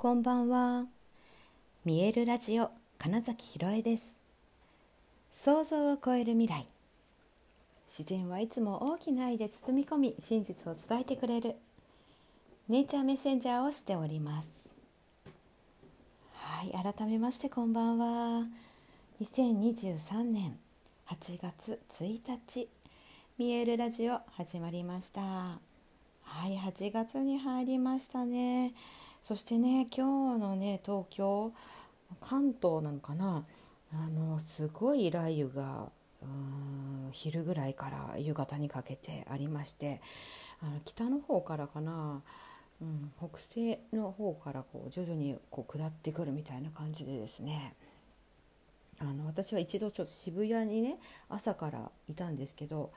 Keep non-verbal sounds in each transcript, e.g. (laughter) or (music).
こんばんは。見えるラジオ金崎ひろえです。想像を超える未来。自然はいつも大きな愛で包み込み、真実を伝えてくれる。ネイチャーメッセンジャーをしております。はい、改めましてこんばんは。2023年8月1日、見えるラジオ始まりました。はい、8月に入りましたね。そしてね、今日のね、東京、関東なのかな、あのすごい雷雨が昼ぐらいから夕方にかけてありましてあの北の方からかな、うん、北西の方からこう徐々にこう下ってくるみたいな感じでですね。あの私は一度ちょっと渋谷にね朝からいたんですけど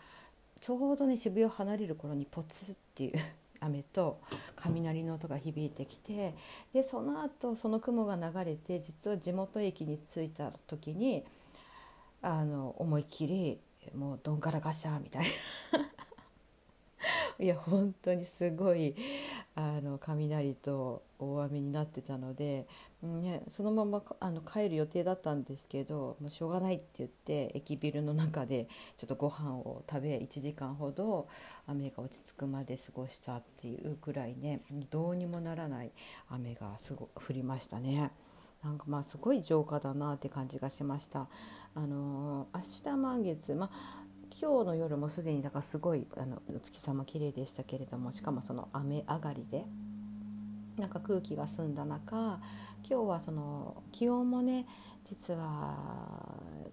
ちょうどね渋谷を離れる頃にポツっていう雨と雷の音が響いてきてでその後その雲が流れて実は地元駅に着いた時にあの思いっきりもうどんからがしゃみたいな。(laughs) いや本当にすごいあの雷と大雨になってたので、ね、そのままあの帰る予定だったんですけどもうしょうがないって言って駅ビルの中でちょっとご飯を食べ1時間ほど雨が落ち着くまで過ごしたっていうくらいねどうにもならない雨がすご降りましたね。なんかまあすごい浄化だなって感じがしました。あのー、明日満月、まあ今日の夜もすでにだからすごいあのお月様綺麗でしたけれどもしかもその雨上がりでなんか空気が澄んだ中今日はその気温もね実は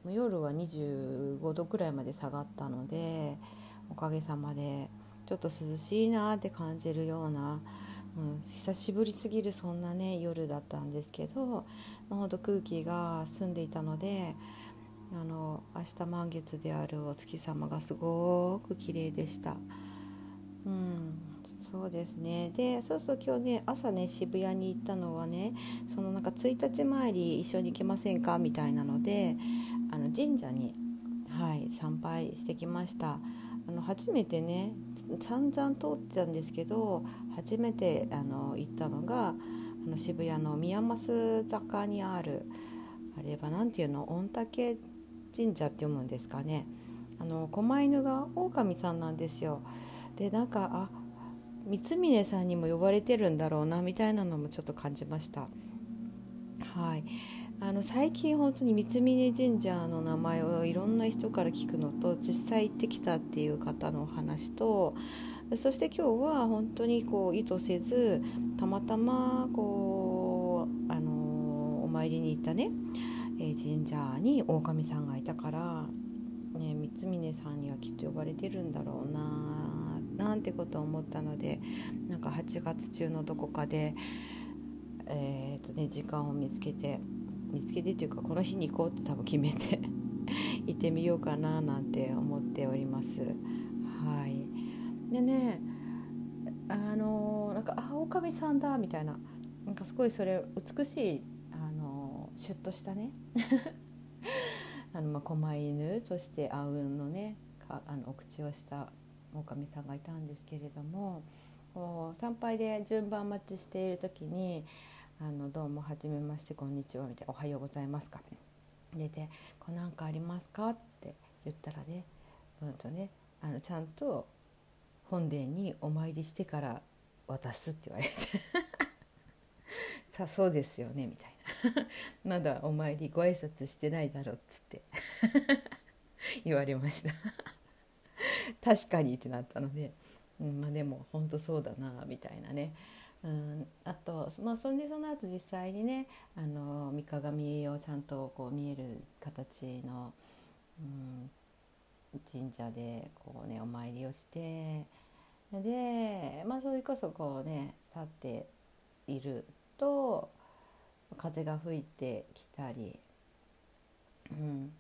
夜は25度くらいまで下がったのでおかげさまでちょっと涼しいなって感じるような、うん、久しぶりすぎるそんなね夜だったんですけど、まあ、ほんと空気が澄んでいたのであの明日満月であるお月様がすごく綺麗でした。うんそうですね。でそうそう今日ね朝ね渋谷に行ったのはねそのなんか1日参り一緒に行きませんか？みたいなのであの神社に、はい、参拝してきました。あの初めてね散々通ってたんですけど初めてあの行ったのがあの渋谷の宮益坂にあるあれは何ていうの？御嶽神社って読むんですかね。あの狛犬が狼さんなんですよ。でなんかあ三峯さんにも呼ばれてるんだろうなみたいなのもちょっと感じました。はい。あの最近本当に三峯神社の名前をいろんな人から聞くのと実際行ってきたっていう方のお話とそして今日は本当にこう意図せずたまたまこうあのお参りに行ったねえ神社に狼さんがいたから、ね、三峯さんにはきっと呼ばれてるんだろうななんてことを思ったのでなんか8月中のどこかで、えーとね、時間を見つけて見つけてというかこの日に行こうって多分決めて (laughs) 行ってみようかななんて思っております。はい、でねあのなんか「あ狼さんだ」みたいななんかすごいそれ美しいシュッとしたね (laughs) あのまあ狛犬としてあうんのねかあのお口をした狼さんがいたんですけれどもこう参拝で順番待ちしている時に「あのどうもはじめましてこんにちは」みたいな「おはようございますか」出て「こなんかありますか?」って言ったらねうんとねあのちゃんと本殿にお参りしてから渡すって言われて (laughs) さあそうですよねみたいな。(laughs) まだお参りご挨拶してないだろうっつって。(laughs) 言われました。(laughs) 確かにってなったので、うん、まあでも本当そうだなみたいなね、うん、あと、まあ、そんでその後実際にねあの三鏡をちゃんとこう見える形の、うん、神社でこうねお参りをしてでまあそれこそこうね立っていると風が吹いてきたり、うん。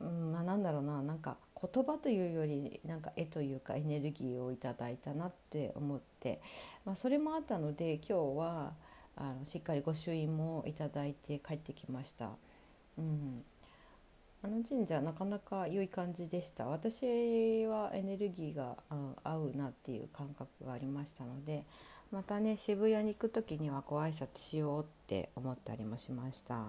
うんまあ、なんだろうな。なんか言葉というよりなんか絵というかエネルギーをいただいたなって思って、まあ、それもあったので今日はあのしっかり御朱印もいただいて帰ってきました。うん。あの神社なかなか良い感じでした。私はエネルギーが合うなっていう感覚がありましたので。またね渋谷に行く時にはご挨拶しようって思ったりもしました。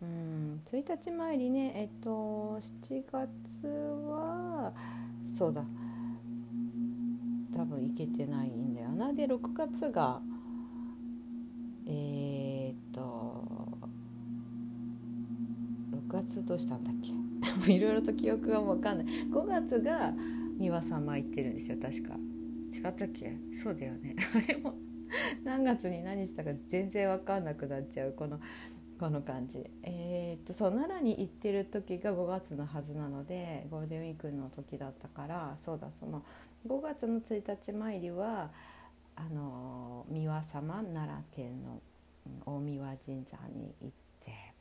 うん1日前にねえっと7月はそうだ。多分行けてないんだよな。で6月がえー、っと6月どうしたんだっけ？(laughs) いろいろと記憶が分かんない。5月が三輪様行ってるんですよ確か。違ったっけ？そうだよね。(laughs) あれも。何月に何したか全然分かんなくなっちゃう。このこの感じ。えー、っとそう奈良に行ってる時が5月のはずなのでゴールデンウィークの時だったからそうだその5月の1日参りはあの三輪様奈良県の大三輪神社に行って、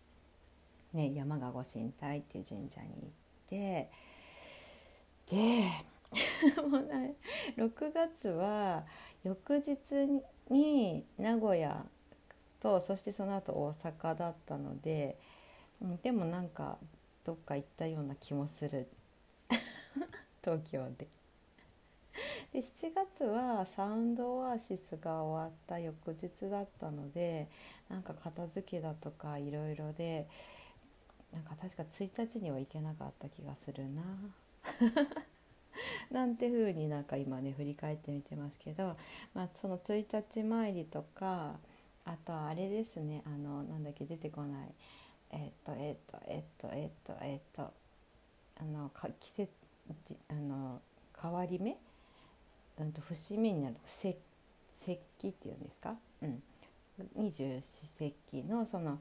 ね、山賀御神体っていう神社に行ってで (laughs) もう、ね、6月は翌日に名古屋とそしてその後大阪だったので、でもなんかどっか行ったような気もする (laughs) 東京で。で7月はサウンドオアシスが終わった翌日だったのでなんか片付けだとかいろいろでなんか確か1日には行けなかった気がするな。(laughs) なんて風になんか今ね振り返ってみてますけど、まあ、その1日参りとかあとはあれですねあのなんだっけ出てこない。えっとえっとえっとえっとえっとあのか季節あの変わり目？うんと節目になる節節気っていうんですか、二十四節気のその、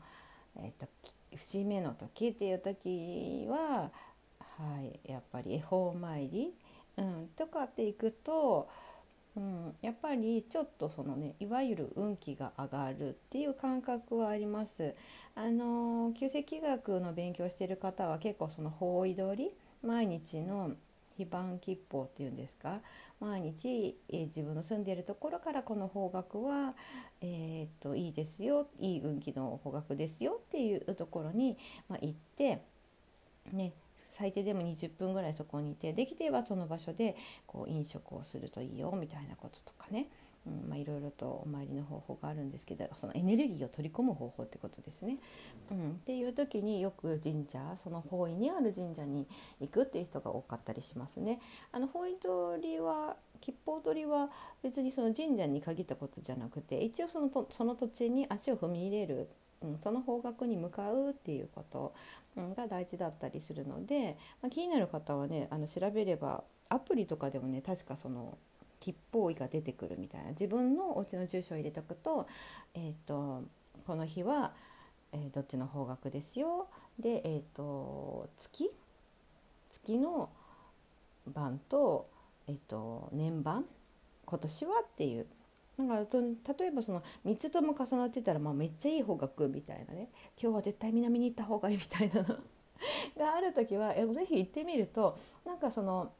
えーと、節目の時っていう時は、はい、やっぱり恵方参り、うん、とかっていくと、うん、やっぱりちょっとそのねいわゆる運気が上がるっていう感覚はあります。あの旧石器学の勉強してる方は結構その方位取り毎日の非番吉報っていうんですか毎日、え、自分の住んでいるところからこの方角は、えー、っといいですよいい運気の方角ですよっていうところに、まあ、行ってね最低でも20分ぐらいそこにいてできればその場所でこう飲食をするといいよみたいなこととかねうんまあ、いろいろとお参りの方法があるんですけどそのエネルギーを取り込む方法ってことですね。うん、っていう時によく神社その方位にある神社に行くっていう人が多かったりしますね。あの方位取りは吉報取りは別にその神社に限ったことじゃなくて一応そのとその土地に足を踏み入れる、うん、その方角に向かうっていうこと、うん、が大事だったりするので、まあ、気になる方はねあの調べればアプリとかでもね確かその吉報位が出てくるみたいな自分のお家の住所を入れとくと,、えーと、この日は、えー、どっちの方角ですよで、えーと、月月の番と,、えーと、年番今年はっていうなんか例えばその3つとも重なってたら、まあ、めっちゃいい方角みたいなね。今日は絶対南に行った方がいいみたいなのがある時はぜひ行ってみるとなんかその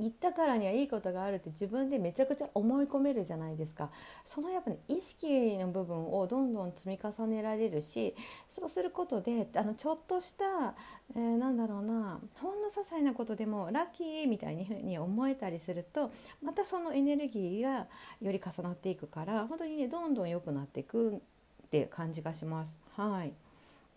言ったからにはいいことがあるって自分でめちゃくちゃ思い込めるじゃないですかそのやっぱり、ね、意識の部分をどんどん積み重ねられるしそうすることであのちょっとした、えー、なんだろうなほんの些細なことでもラッキーみたいにふうに思えたりするとまたそのエネルギーがより重なっていくから本当にねどんどん良くなっていくって感じがします。はい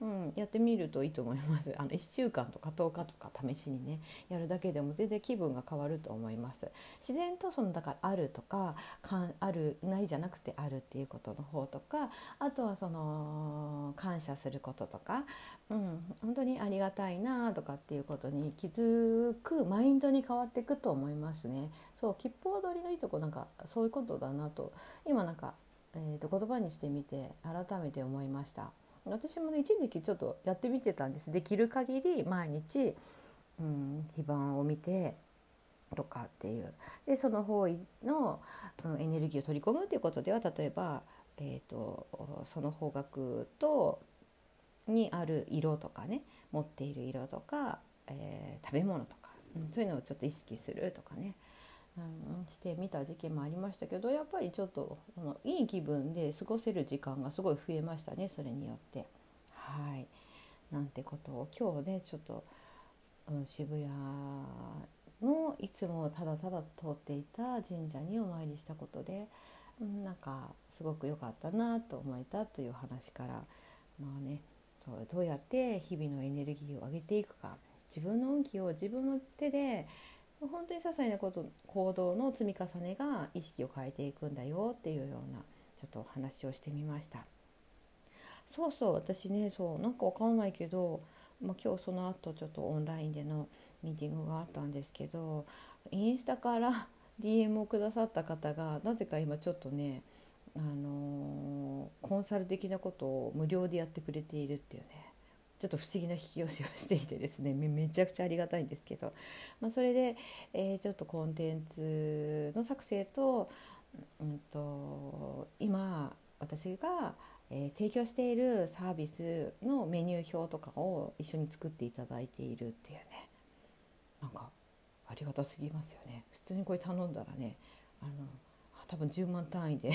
うん、やってみるといいと思います。あの1週間とか10日とか試しにねやるだけでも全然気分が変わると思います。自然とそのだからあるとかかあるないじゃなくてあるっていうことの方とかあとはその感謝することとか、うん、本当にありがたいなとかっていうことに気づくマインドに変わっていくと思いますね。そう吉報取りのいいとこなんかそういうことだなと今なんか、えー、と言葉にしてみて改めて思いました。私もね一時期ちょっとやってみてたんです。できる限り毎日、うん、非番を見てとかっていう。でその方位の、うん、エネルギーを取り込むっていうことでは例えば、えーと、その方角とにある色とかね持っている色とか、えー、食べ物とか、うん、そういうのをちょっと意識するとかね。してみた時期もありましたけどやっぱりちょっといい気分で過ごせる時間がすごい増えましたねそれによって。はいなんてことを今日ねちょっと、うん、渋谷のいつもただただ通っていた神社にお参りしたことでうんなんかすごく良かったなと思えたという話からまあねそうどうやって日々のエネルギーを上げていくか自分の運気を自分の手で本当に些細なこと行動の積み重ねが意識を変えていくんだよっていうようなちょっとお話をしてみました。そうそう私ねそうなんかわかんないけど、まあ、今日その後ちょっとオンラインでのミーティングがあったんですけどインスタから (laughs) DM をくださった方がなぜか今ちょっとねあのー、コンサル的なことを無料でやってくれているっていうね。ちょっと不思議な引き寄せをしていてですね (laughs) めちゃくちゃありがたいんですけど、まあ、それで、えー、ちょっとコンテンツの作成と,、うんと、今私が、えー、提供しているサービスのメニュー表とかを一緒に作っていただいているっていうねなんかありがたすぎますよね。普通にこれ頼んだらねあの多分10万単位で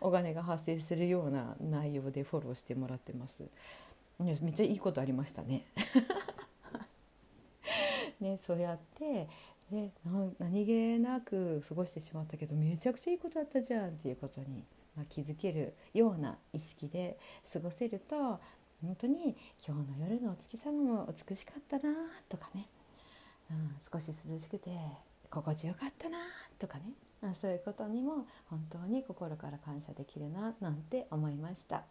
お金が発生するような内容でフォローしてもらってます。めっちゃいいことありましたね。(laughs) ねそうやってで何気なく過ごしてしまったけどめちゃくちゃいいことあったじゃんっていうことに、まあ、気づけるような意識で過ごせると本当に今日の夜のお月様も美しかったなとかね、うん、少し涼しくて心地よかったなとかね。まあそういうことにも本当に心から感謝できるななんて思いました。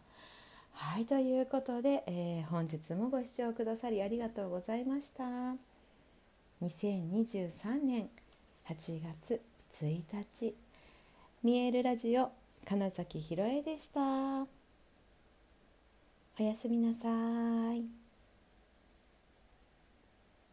はいということで、えー、本日もご視聴くださりありがとうございました。2023年8月1日見えるラジオ金崎ひろえでした。おやすみなさい。